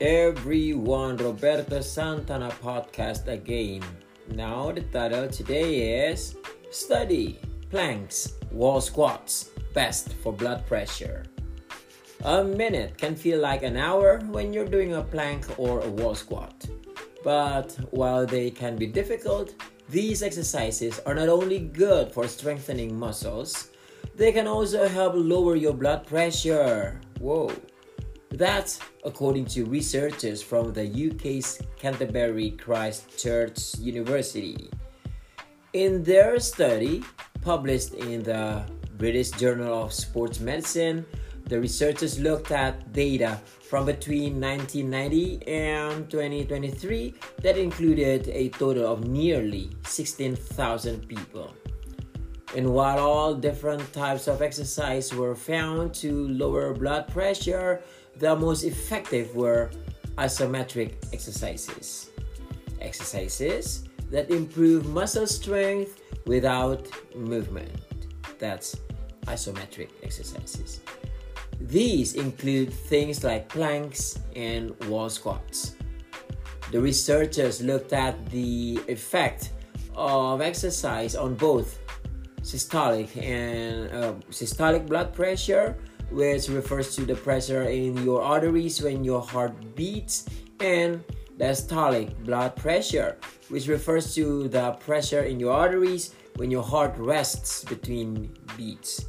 everyone, Roberto Santana podcast again. Now, the title today is Study Planks, Wall Squats, Best for Blood Pressure. A minute can feel like an hour when you're doing a plank or a wall squat. But while they can be difficult, these exercises are not only good for strengthening muscles, they can also help lower your blood pressure. Whoa. That's according to researchers from the UK's Canterbury Christ Church University. In their study, published in the British Journal of Sports Medicine, the researchers looked at data from between 1990 and 2023 that included a total of nearly 16,000 people. And while all different types of exercise were found to lower blood pressure, the most effective were isometric exercises. Exercises that improve muscle strength without movement. That's isometric exercises. These include things like planks and wall squats. The researchers looked at the effect of exercise on both systolic and uh, systolic blood pressure which refers to the pressure in your arteries when your heart beats, and diastolic blood pressure, which refers to the pressure in your arteries when your heart rests between beats.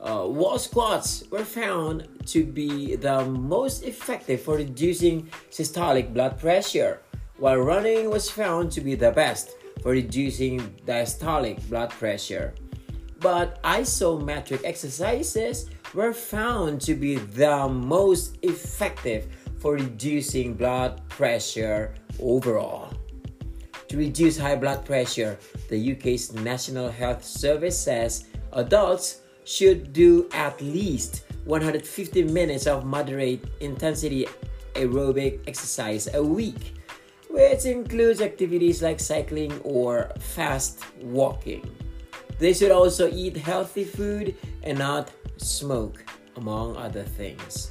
Uh, wall squats were found to be the most effective for reducing systolic blood pressure, while running was found to be the best for reducing diastolic blood pressure. But isometric exercises were found to be the most effective for reducing blood pressure overall. To reduce high blood pressure, the UK's National Health Service says adults should do at least 150 minutes of moderate intensity aerobic exercise a week, which includes activities like cycling or fast walking. They should also eat healthy food and not smoke, among other things.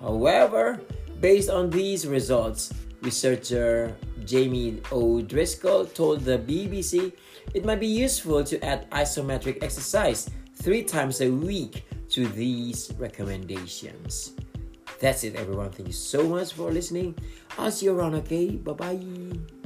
However, based on these results, researcher Jamie O'Driscoll told the BBC it might be useful to add isometric exercise three times a week to these recommendations. That's it, everyone. Thank you so much for listening. I'll see you around, okay? Bye bye.